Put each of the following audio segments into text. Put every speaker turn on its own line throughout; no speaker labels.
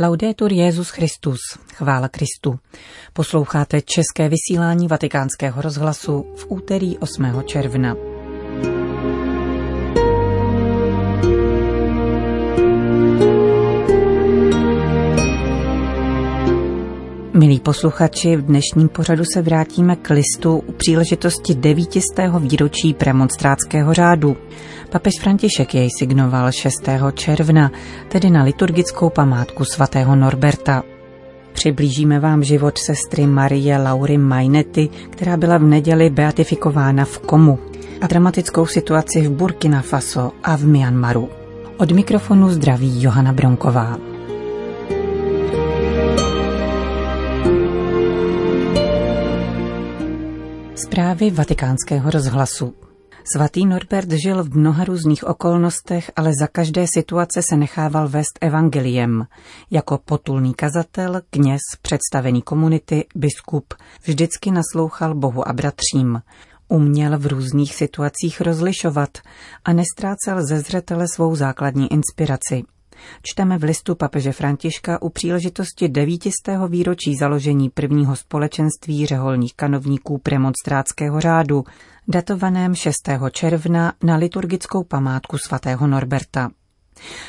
Laudetur Jezus Christus, chvála Kristu. Posloucháte české vysílání Vatikánského rozhlasu v úterý 8. června. Milí posluchači, v dnešním pořadu se vrátíme k listu u příležitosti devítistého výročí premonstrátského řádu. Papež František jej signoval 6. června, tedy na liturgickou památku svatého Norberta. Přiblížíme vám život sestry Marie Laury Mainety, která byla v neděli beatifikována v Komu, a dramatickou situaci v Burkina Faso a v Myanmaru. Od mikrofonu zdraví Johana Bronková. Zprávy vatikánského rozhlasu. Svatý Norbert žil v mnoha různých okolnostech, ale za každé situace se nechával vést evangeliem. Jako potulný kazatel, kněz, představený komunity, biskup, vždycky naslouchal Bohu a bratřím. Uměl v různých situacích rozlišovat a nestrácel ze zřetele svou základní inspiraci – Čteme v listu papeže Františka u příležitosti devítistého výročí založení prvního společenství řeholních kanovníků premonstrátského řádu, datovaném 6. června na liturgickou památku svatého Norberta.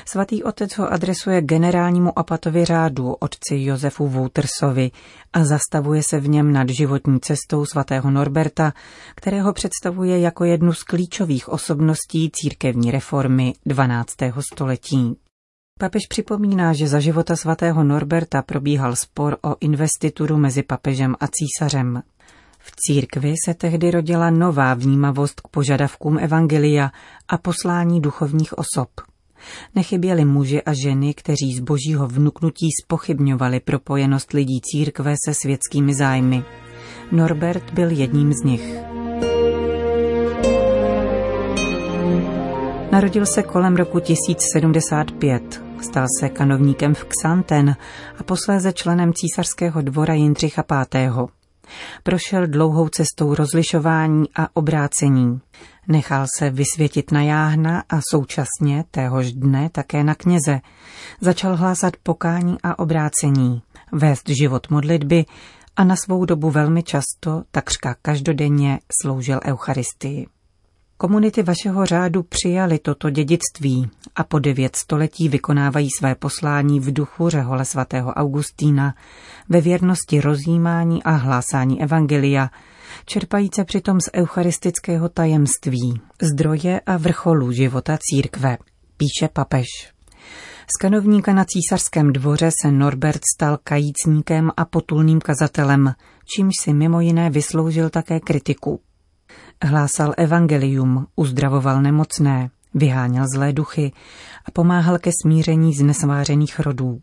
Svatý otec ho adresuje generálnímu apatovi řádu, otci Josefu Woutersovi, a zastavuje se v něm nad životní cestou svatého Norberta, kterého představuje jako jednu z klíčových osobností církevní reformy 12. století. Papež připomíná, že za života svatého Norberta probíhal spor o investituru mezi papežem a císařem. V církvi se tehdy rodila nová vnímavost k požadavkům evangelia a poslání duchovních osob. Nechyběli muži a ženy, kteří z božího vnuknutí spochybňovali propojenost lidí církve se světskými zájmy. Norbert byl jedním z nich. Narodil se kolem roku 1075. Stal se kanovníkem v Xanten a posléze členem císařského dvora Jindřicha V. Prošel dlouhou cestou rozlišování a obrácení. Nechal se vysvětit na jáhna a současně téhož dne také na kněze. Začal hlásat pokání a obrácení, vést život modlitby a na svou dobu velmi často, takřka každodenně, sloužil Eucharistii. Komunity vašeho řádu přijali toto dědictví a po devět století vykonávají své poslání v duchu řehole svatého Augustína, ve věrnosti rozjímání a hlásání evangelia, čerpajíce přitom z eucharistického tajemství, zdroje a vrcholu života církve, píše papež. Z kanovníka na císařském dvoře se Norbert stal kajícníkem a potulným kazatelem, čímž si mimo jiné vysloužil také kritiku. Hlásal evangelium, uzdravoval nemocné, vyháněl zlé duchy a pomáhal ke smíření z nesvářených rodů.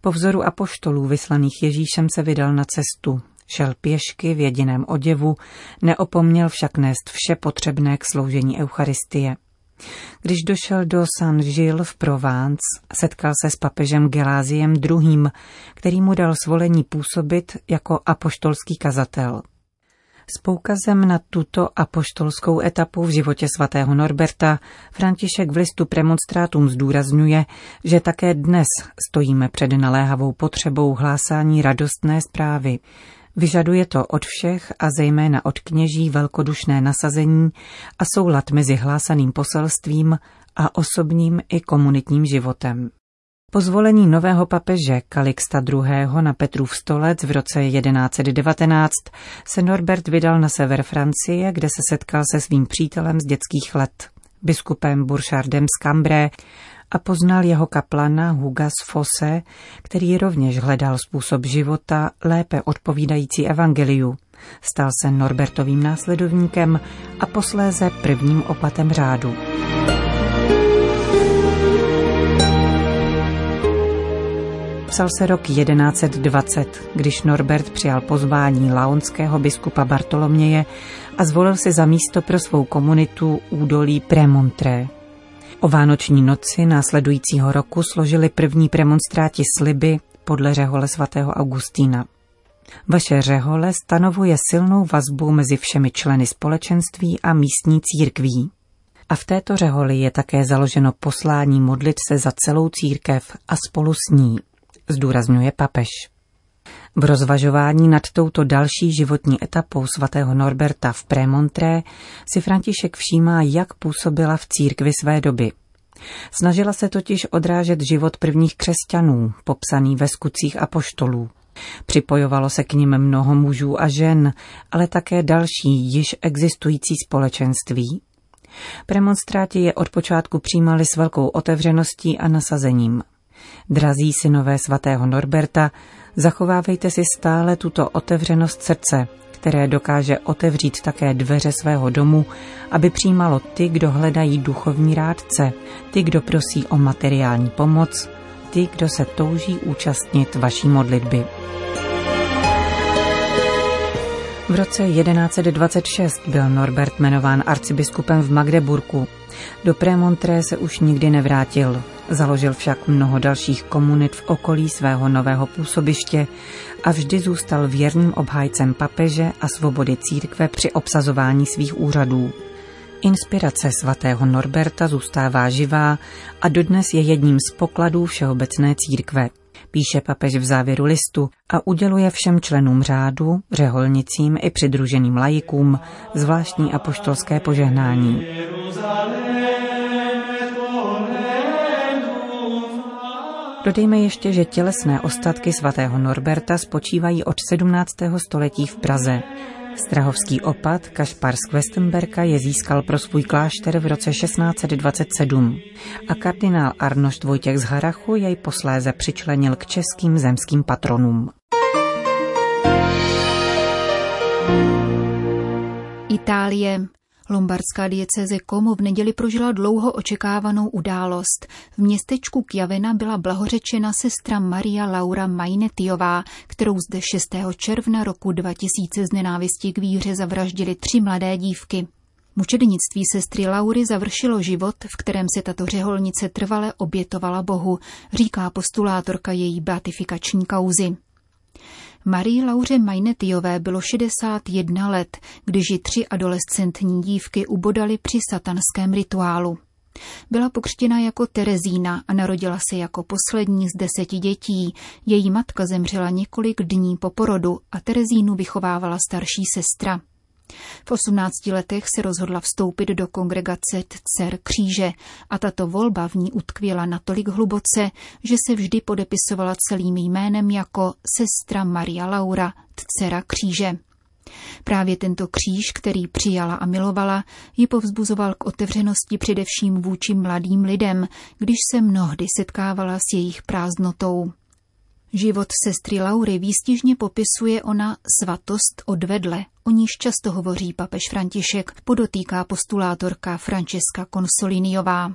Po vzoru apoštolů vyslaných Ježíšem se vydal na cestu, šel pěšky v jediném oděvu, neopomněl však nést vše potřebné k sloužení Eucharistie. Když došel do Saint-Gilles v Provence, setkal se s papežem Geláziem II., který mu dal svolení působit jako apoštolský kazatel. S poukazem na tuto apoštolskou etapu v životě svatého Norberta František v listu premonstrátům zdůrazňuje, že také dnes stojíme před naléhavou potřebou hlásání radostné zprávy. Vyžaduje to od všech a zejména od kněží velkodušné nasazení a soulad mezi hlásaným poselstvím a osobním i komunitním životem. Po zvolení nového papeže Kalixta II. na Petrův stolec v roce 1119 se Norbert vydal na sever Francie, kde se setkal se svým přítelem z dětských let, biskupem Burchardem z Cambrai, a poznal jeho kaplana Hugas Fosse, který rovněž hledal způsob života lépe odpovídající evangeliu. Stal se Norbertovým následovníkem a posléze prvním opatem řádu. Psal se rok 1120, když Norbert přijal pozvání laonského biskupa Bartoloměje a zvolil si za místo pro svou komunitu údolí Premontré. O vánoční noci následujícího roku složili první premonstráti sliby podle řehole svatého Augustína. Vaše řehole stanovuje silnou vazbu mezi všemi členy společenství a místní církví. A v této řeholi je také založeno poslání modlit se za celou církev a spolu s ní. Zdůrazňuje papež. V rozvažování nad touto další životní etapou svatého Norberta v Prémontré si František všímá, jak působila v církvi své doby. Snažila se totiž odrážet život prvních křesťanů, popsaný ve skutcích apoštolů. Připojovalo se k nim mnoho mužů a žen, ale také další již existující společenství. Premonstráti je od počátku přijímali s velkou otevřeností a nasazením. Drazí synové svatého Norberta, zachovávejte si stále tuto otevřenost srdce, které dokáže otevřít také dveře svého domu, aby přijímalo ty, kdo hledají duchovní rádce, ty, kdo prosí o materiální pomoc, ty, kdo se touží účastnit vaší modlitby. V roce 1126 byl Norbert jmenován arcibiskupem v Magdeburku. Do Prémontré se už nikdy nevrátil. Založil však mnoho dalších komunit v okolí svého nového působiště a vždy zůstal věrným obhájcem papeže a svobody církve při obsazování svých úřadů. Inspirace svatého Norberta zůstává živá a dodnes je jedním z pokladů Všeobecné církve píše papež v závěru listu a uděluje všem členům řádu, řeholnicím i přidruženým lajikům zvláštní apoštolské požehnání. Dodejme ještě, že tělesné ostatky svatého Norberta spočívají od 17. století v Praze. Strahovský opat Kašpar z Questenberka je získal pro svůj klášter v roce 1627 a kardinál Arnošt Vojtěch z Harachu jej posléze přičlenil k českým zemským patronům.
Itálie. Lombardská diecéze Como v neděli prožila dlouho očekávanou událost. V městečku Kjavena byla blahořečena sestra Maria Laura Majnetiová, kterou zde 6. června roku 2000 z nenávisti k víře zavraždili tři mladé dívky. Mučednictví sestry Laury završilo život, v kterém se tato řeholnice trvale obětovala Bohu, říká postulátorka její beatifikační kauzy. Marii Lauře Majnetiové bylo 61 let, když ji tři adolescentní dívky ubodali při satanském rituálu. Byla pokřtěna jako Terezína a narodila se jako poslední z deseti dětí. Její matka zemřela několik dní po porodu a Terezínu vychovávala starší sestra. V 18 letech se rozhodla vstoupit do kongregace Dcer kříže a tato volba v ní utkvěla natolik hluboce, že se vždy podepisovala celým jménem jako sestra Maria Laura, Dcera kříže. Právě tento kříž, který přijala a milovala, ji povzbuzoval k otevřenosti především vůči mladým lidem, když se mnohdy setkávala s jejich prázdnotou. Život sestry Laury výstižně popisuje ona svatost odvedle, o níž často hovoří papež František, podotýká postulátorka Francesca Consoliniová.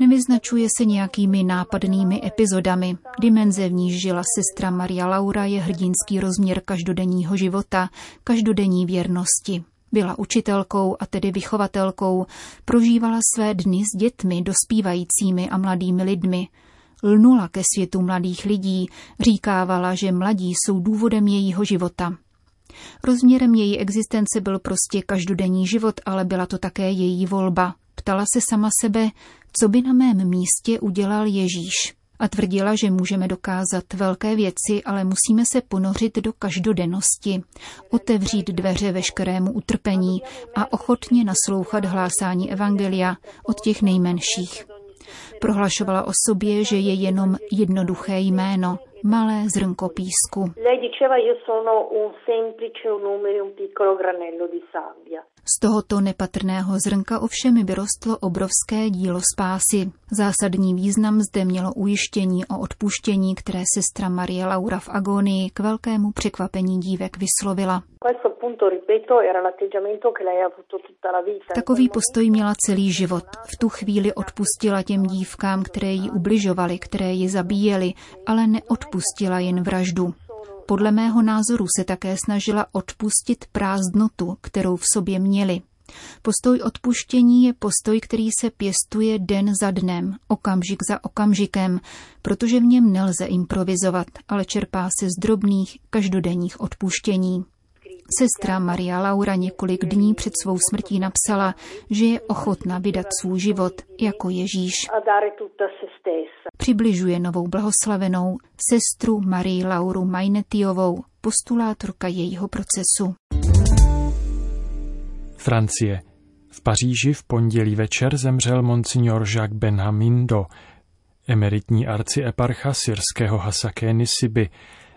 Nevyznačuje se nějakými nápadnými epizodami. Dimenze, v níž žila sestra Maria Laura, je hrdinský rozměr každodenního života, každodenní věrnosti. Byla učitelkou a tedy vychovatelkou, prožívala své dny s dětmi, dospívajícími a mladými lidmi, lnula ke světu mladých lidí, říkávala, že mladí jsou důvodem jejího života. Rozměrem její existence byl prostě každodenní život, ale byla to také její volba. Ptala se sama sebe, co by na mém místě udělal Ježíš. A tvrdila, že můžeme dokázat velké věci, ale musíme se ponořit do každodennosti, otevřít dveře veškerému utrpení a ochotně naslouchat hlásání Evangelia od těch nejmenších. Prohlašovala o sobě, že je jenom jednoduché jméno, malé zrnko písku. Z tohoto nepatrného zrnka ovšem vyrostlo obrovské dílo spásy. Zásadní význam zde mělo ujištění o odpuštění, které sestra Marie Laura v agonii k velkému překvapení dívek vyslovila. Takový postoj měla celý život. V tu chvíli odpustila těm dívkám, které jí ubližovali, které ji zabíjeli, ale neodpustila jen vraždu. Podle mého názoru se také snažila odpustit prázdnotu, kterou v sobě měli. Postoj odpuštění je postoj, který se pěstuje den za dnem, okamžik za okamžikem, protože v něm nelze improvizovat, ale čerpá se z drobných, každodenních odpuštění. Sestra Maria Laura několik dní před svou smrtí napsala, že je ochotná vydat svůj život jako Ježíš. Přibližuje novou blahoslavenou sestru Marii Lauru Majnetiovou, postulátorka jejího procesu.
Francie. V Paříži v pondělí večer zemřel monsignor Jacques Benhamin do emeritní arcieparcha syrského Hasaké Nisiby.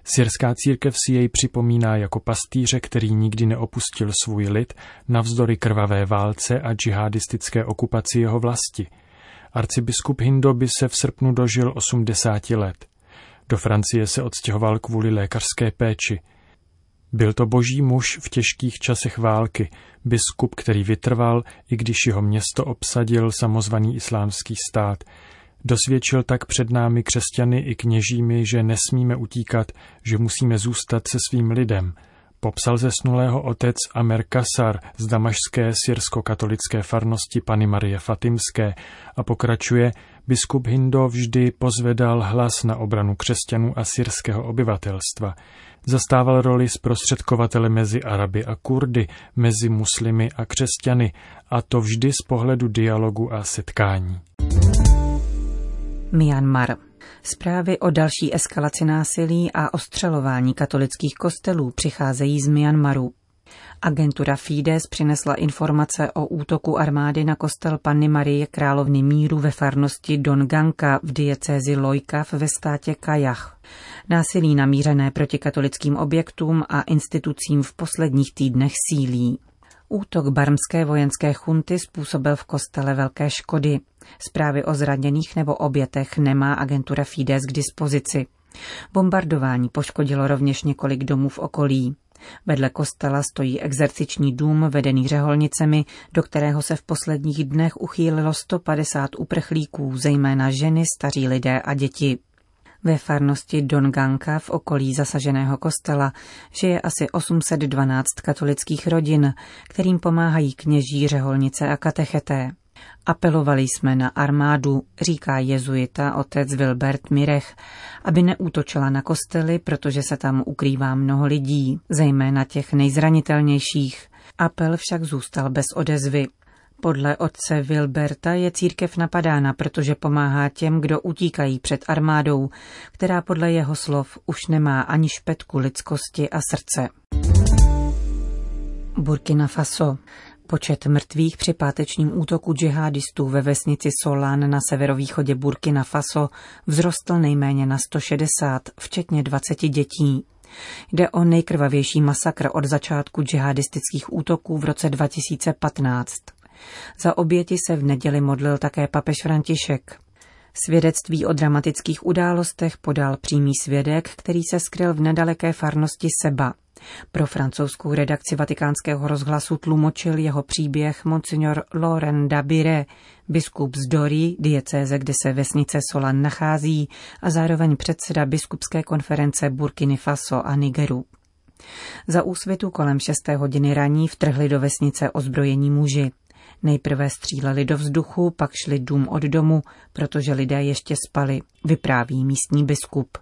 Syrská církev si jej připomíná jako pastýře, který nikdy neopustil svůj lid navzdory krvavé válce a džihadistické okupaci jeho vlasti. Arcibiskup Hindo by se v srpnu dožil 80 let. Do Francie se odstěhoval kvůli lékařské péči. Byl to boží muž v těžkých časech války, biskup, který vytrval, i když jeho město obsadil samozvaný islámský stát. Dosvědčil tak před námi křesťany i kněžími, že nesmíme utíkat, že musíme zůstat se svým lidem. Popsal zesnulého otec Amer Kasar z damašské syrsko-katolické farnosti Pany Marie Fatimské a pokračuje, biskup Hindo vždy pozvedal hlas na obranu křesťanů a syrského obyvatelstva. Zastával roli zprostředkovatele mezi Araby a Kurdy, mezi muslimy a křesťany, a to vždy z pohledu dialogu a setkání.
Myanmar. Zprávy o další eskalaci násilí a ostřelování katolických kostelů přicházejí z Myanmaru. Agentura Fides přinesla informace o útoku armády na kostel Panny Marie Královny míru ve farnosti Donganka v diecézi Lojkav ve státě Kajach. Násilí namířené proti katolickým objektům a institucím v posledních týdnech sílí. Útok barmské vojenské chunty způsobil v kostele velké škody. Zprávy o zraněných nebo obětech nemá agentura Fides k dispozici. Bombardování poškodilo rovněž několik domů v okolí. Vedle kostela stojí exerciční dům vedený řeholnicemi, do kterého se v posledních dnech uchýlilo 150 uprchlíků, zejména ženy, staří lidé a děti. Ve farnosti Donganka v okolí zasaženého kostela žije asi 812 katolických rodin, kterým pomáhají kněží, řeholnice a katecheté. Apelovali jsme na armádu, říká jezuita otec Wilbert Mirech, aby neútočila na kostely, protože se tam ukrývá mnoho lidí, zejména těch nejzranitelnějších. Apel však zůstal bez odezvy. Podle otce Wilberta je církev napadána, protože pomáhá těm, kdo utíkají před armádou, která podle jeho slov už nemá ani špetku lidskosti a srdce. Burkina Faso. Počet mrtvých při pátečním útoku džihadistů ve vesnici Solán na severovýchodě Burkina Faso vzrostl nejméně na 160, včetně 20 dětí. Jde o nejkrvavější masakr od začátku džihadistických útoků v roce 2015. Za oběti se v neděli modlil také papež František. Svědectví o dramatických událostech podal přímý svědek, který se skryl v nedaleké farnosti Seba. Pro francouzskou redakci vatikánského rozhlasu tlumočil jeho příběh monsignor Laurent Dabire, biskup z Dory, diecéze, kde se vesnice Solan nachází, a zároveň předseda biskupské konference Burkiny Faso a Nigeru. Za úsvitu kolem 6. hodiny raní vtrhli do vesnice ozbrojení muži. Nejprve stříleli do vzduchu, pak šli dům od domu, protože lidé ještě spali, vypráví místní biskup.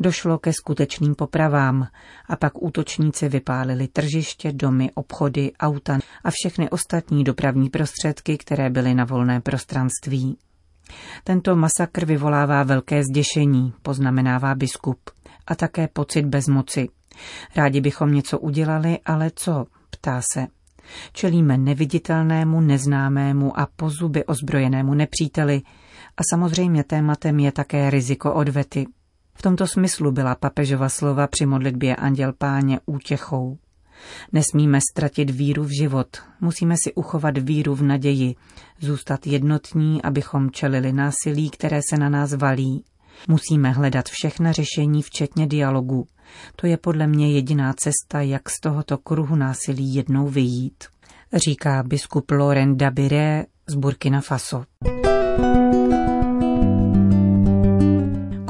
Došlo ke skutečným popravám a pak útočníci vypálili tržiště, domy, obchody, auta a všechny ostatní dopravní prostředky, které byly na volné prostranství. Tento masakr vyvolává velké zděšení, poznamenává biskup, a také pocit bezmoci. Rádi bychom něco udělali, ale co? ptá se. Čelíme neviditelnému, neznámému a pozuby ozbrojenému nepříteli a samozřejmě tématem je také riziko odvety. V tomto smyslu byla papežova slova při modlitbě Anděl Páně útěchou. Nesmíme ztratit víru v život, musíme si uchovat víru v naději, zůstat jednotní, abychom čelili násilí, které se na nás valí. Musíme hledat všechna řešení, včetně dialogu. To je podle mě jediná cesta, jak z tohoto kruhu násilí jednou vyjít, říká biskup Laurent Dabiré z Burkina Faso.